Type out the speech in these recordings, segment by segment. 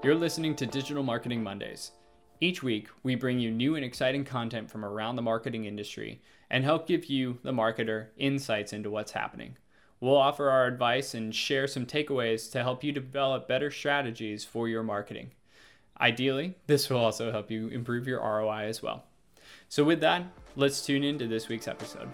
You're listening to Digital Marketing Mondays. Each week, we bring you new and exciting content from around the marketing industry and help give you, the marketer, insights into what's happening. We'll offer our advice and share some takeaways to help you develop better strategies for your marketing. Ideally, this will also help you improve your ROI as well. So, with that, let's tune in to this week's episode.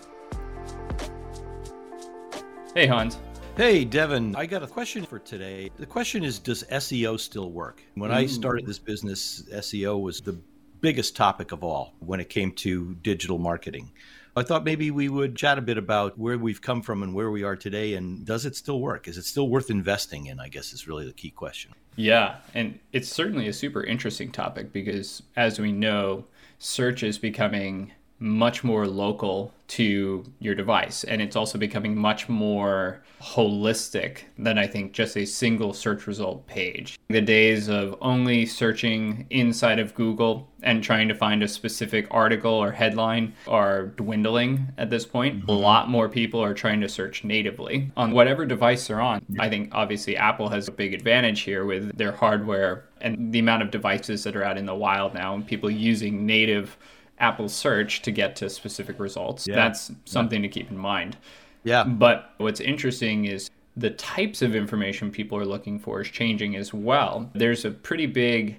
Hey, Hans. Hey, Devin, I got a question for today. The question is Does SEO still work? When I mm. started this business, SEO was the biggest topic of all when it came to digital marketing. I thought maybe we would chat a bit about where we've come from and where we are today, and does it still work? Is it still worth investing in? I guess is really the key question. Yeah, and it's certainly a super interesting topic because, as we know, search is becoming much more local to your device. And it's also becoming much more holistic than I think just a single search result page. The days of only searching inside of Google and trying to find a specific article or headline are dwindling at this point. Mm-hmm. A lot more people are trying to search natively on whatever device they're on. I think obviously Apple has a big advantage here with their hardware and the amount of devices that are out in the wild now and people using native Apple search to get to specific results. Yeah. That's something yeah. to keep in mind. Yeah. But what's interesting is the types of information people are looking for is changing as well. There's a pretty big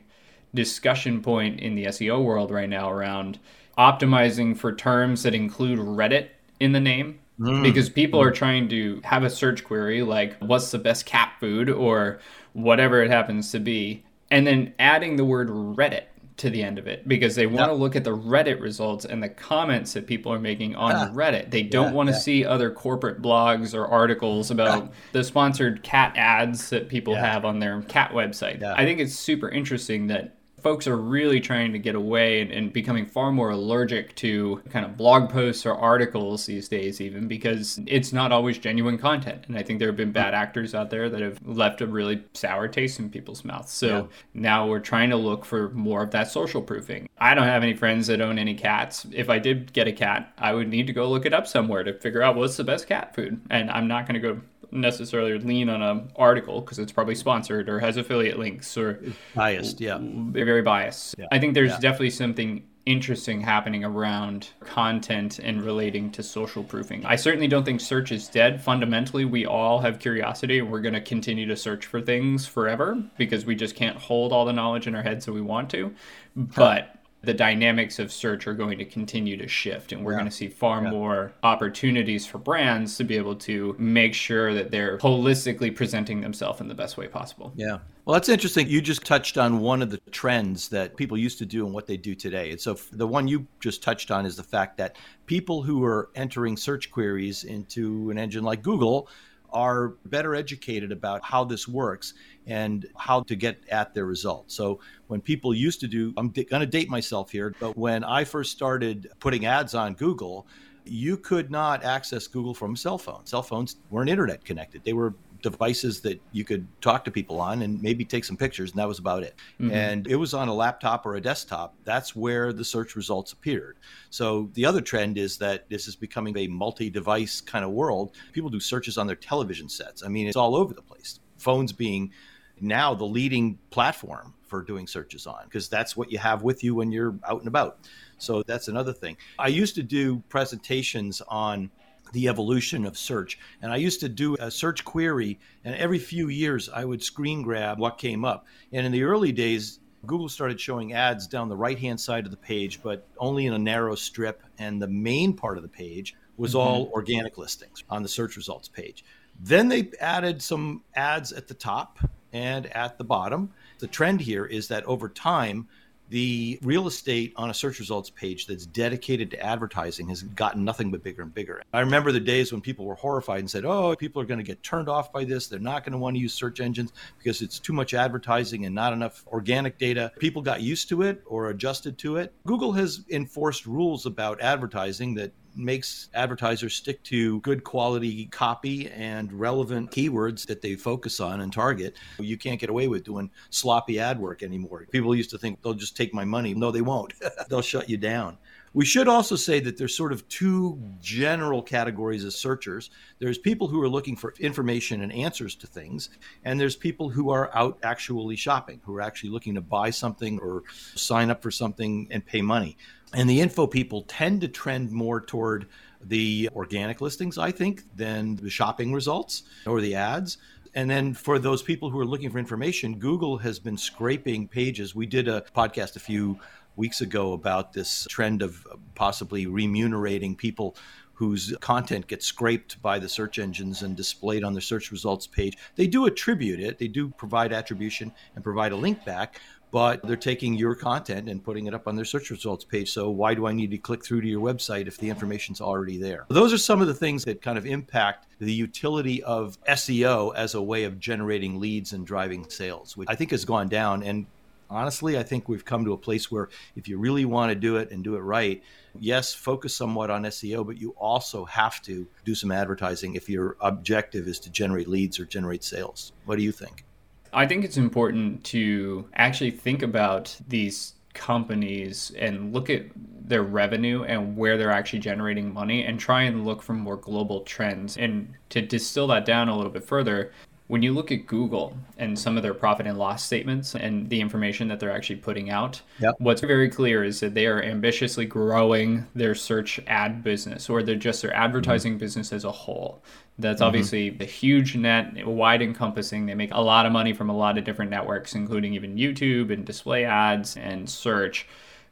discussion point in the SEO world right now around optimizing for terms that include Reddit in the name. Mm. Because people are trying to have a search query like, what's the best cat food, or whatever it happens to be, and then adding the word Reddit to the end of it because they want to look at the Reddit results and the comments that people are making on ah, Reddit. They don't yeah, want to yeah. see other corporate blogs or articles about the sponsored cat ads that people yeah. have on their cat website. I think it's super interesting that folks are really trying to get away and, and, becoming far more allergic to kind of blog posts or articles these days, even because it's not always genuine content. And I think there have been bad actors out there that have left a really sour taste in people's mouths. So yeah. now we're trying to look for more of that social proofing. I don't have any friends that own any cats. If I did get a cat, I would need to go look it up somewhere to figure out what's the best cat food. And I'm not going to go necessarily lean on an article because it's probably sponsored or has affiliate links or biased. Yeah, they're very biased. Yeah. I think there's yeah. definitely something interesting happening around content and relating to social proofing. I certainly don't think search is dead. Fundamentally, we all have curiosity and we're going to continue to search for things forever because we just can't hold all the knowledge in our heads that we want to. But the dynamics of search are going to continue to shift and we're yeah. going to see far yeah. more opportunities for brands to be able to make sure that they're holistically presenting themselves in the best way possible. Yeah. Well, that's interesting. You just touched on one of the trends that people used to do and what they do today. And so the one you just touched on is the fact that people who are entering search queries into an engine like Google are better educated about how this works and how to get at their results. So when people used to do, I'm going to date myself here, but when I first started putting ads on Google, you could not access Google from a cell phone. Cell phones weren't internet connected. They were devices that you could talk to people on and maybe take some pictures, and that was about it. Mm-hmm. And it was on a laptop or a desktop. That's where the search results appeared. So the other trend is that this is becoming a multi device kind of world. People do searches on their television sets. I mean, it's all over the place. Phones being now the leading platform for doing searches on because that's what you have with you when you're out and about. So that's another thing. I used to do presentations on the evolution of search. And I used to do a search query, and every few years I would screen grab what came up. And in the early days, Google started showing ads down the right hand side of the page, but only in a narrow strip. And the main part of the page was mm-hmm. all organic listings on the search results page. Then they added some ads at the top and at the bottom. The trend here is that over time, the real estate on a search results page that's dedicated to advertising has gotten nothing but bigger and bigger. I remember the days when people were horrified and said, oh, people are going to get turned off by this. They're not going to want to use search engines because it's too much advertising and not enough organic data. People got used to it or adjusted to it. Google has enforced rules about advertising that makes advertisers stick to good quality copy and relevant keywords that they focus on and target. You can't get away with doing sloppy ad work anymore. People used to think they'll just take my money. No, they won't. they'll shut you down. We should also say that there's sort of two general categories of searchers. There's people who are looking for information and answers to things, and there's people who are out actually shopping, who are actually looking to buy something or sign up for something and pay money. And the info people tend to trend more toward the organic listings, I think, than the shopping results or the ads. And then for those people who are looking for information, Google has been scraping pages. We did a podcast a few weeks ago about this trend of possibly remunerating people whose content gets scraped by the search engines and displayed on the search results page. They do attribute it, they do provide attribution and provide a link back, but they're taking your content and putting it up on their search results page. So why do I need to click through to your website if the information's already there? Those are some of the things that kind of impact the utility of SEO as a way of generating leads and driving sales, which I think has gone down. And honestly, I think we've come to a place where if you really want to do it and do it right, yes, focus somewhat on SEO, but you also have to do some advertising if your objective is to generate leads or generate sales. What do you think? I think it's important to actually think about these companies and look at their revenue and where they're actually generating money and try and look for more global trends. And to distill that down a little bit further, when you look at Google and some of their profit and loss statements and the information that they're actually putting out, yep. what's very clear is that they are ambitiously growing their search ad business or they're just their advertising mm-hmm. business as a whole. That's mm-hmm. obviously a huge net, wide encompassing. They make a lot of money from a lot of different networks, including even YouTube and display ads and search.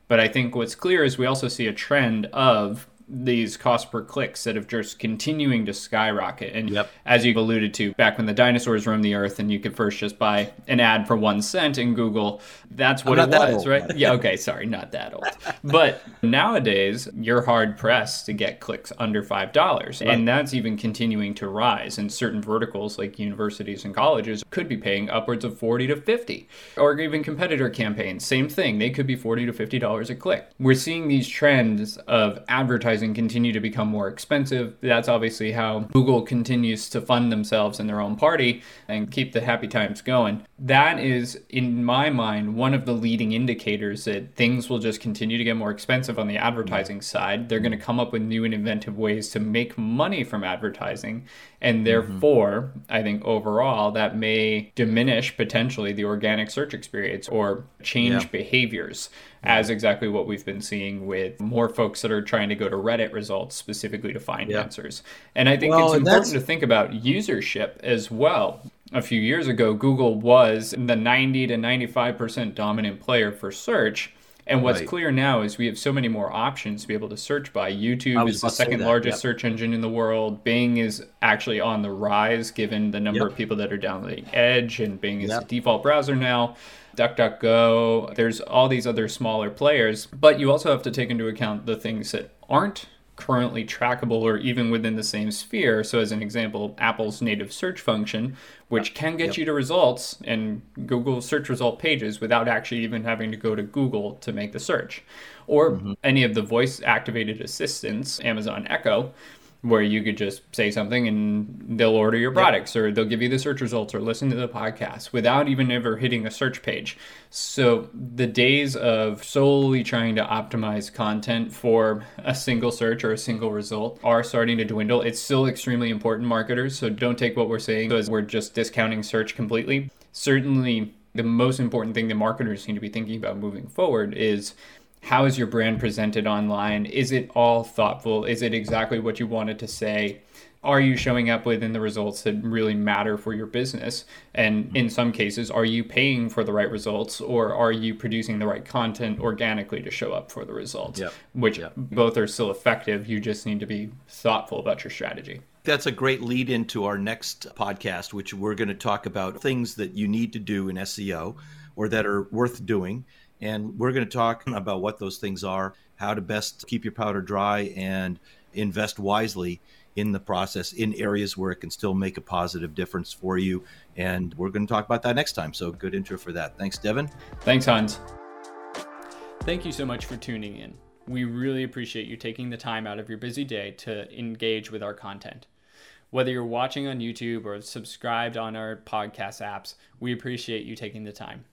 But I think what's clear is we also see a trend of these cost per clicks that have just continuing to skyrocket. And yep. as you've alluded to, back when the dinosaurs roamed the earth and you could first just buy an ad for one cent in Google, that's what it was, right? yeah, okay, sorry, not that old. But nowadays, you're hard pressed to get clicks under $5. Right. And that's even continuing to rise. And certain verticals like universities and colleges could be paying upwards of 40 to 50. Or even competitor campaigns, same thing. They could be 40 to $50 a click. We're seeing these trends of advertising advertising continue to become more expensive. That's obviously how Google continues to fund themselves in their own party and keep the happy times going. That is, in my mind, one of the leading indicators that things will just continue to get more expensive on the advertising side. They're going to come up with new and inventive ways to make money from advertising. And mm-hmm. therefore, mm-hmm. I think overall, that may diminish potentially the organic search experience or change yeah. behaviors as exactly what we've been seeing with more folks that are trying to go to Reddit results specifically to find yeah. answers. And I think well, it's important to think about usership as well. A few years ago, Google was the 90 to 95% dominant player for search. And what's right. clear now is we have so many more options to be able to search by. YouTube is the second largest yep. search engine in the world. Bing is actually on the rise given the number yep. of people that are downloading Edge, and Bing is yep. the default browser now. DuckDuckGo, there's all these other smaller players, but you also have to take into account the things that aren't currently trackable or even within the same sphere. So, as an example, Apple's native search function, which can get yep. you to results and Google search result pages without actually even having to go to Google to make the search, or mm-hmm. any of the voice activated assistants, Amazon Echo where you could just say something and they'll order your products yep. or they'll give you the search results or listen to the podcast without even ever hitting a search page. So the days of solely trying to optimize content for a single search or a single result are starting to dwindle. It's still extremely important marketers, so don't take what we're saying as we're just discounting search completely. Certainly the most important thing that marketers need to be thinking about moving forward is how is your brand presented online? Is it all thoughtful? Is it exactly what you wanted to say? Are you showing up within the results that really matter for your business? And in some cases, are you paying for the right results or are you producing the right content organically to show up for the results? Yep. Which yep. both are still effective. You just need to be thoughtful about your strategy. That's a great lead into our next podcast, which we're going to talk about things that you need to do in SEO or that are worth doing and we're going to talk about what those things are, how to best keep your powder dry, and invest wisely in the process in areas where it can still make a positive difference for you. And we're going to talk about that next time. So, good intro for that. Thanks, Devin. Thanks, Hans. Thank you so much for tuning in. We really appreciate you taking the time out of your busy day to engage with our content. Whether you're watching on YouTube or subscribed on our podcast apps, we appreciate you taking the time.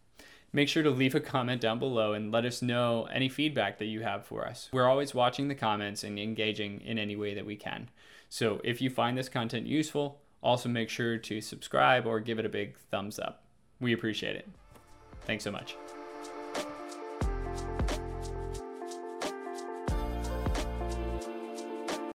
Make sure to leave a comment down below and let us know any feedback that you have for us. We're always watching the comments and engaging in any way that we can. So if you find this content useful, also make sure to subscribe or give it a big thumbs up. We appreciate it. Thanks so much.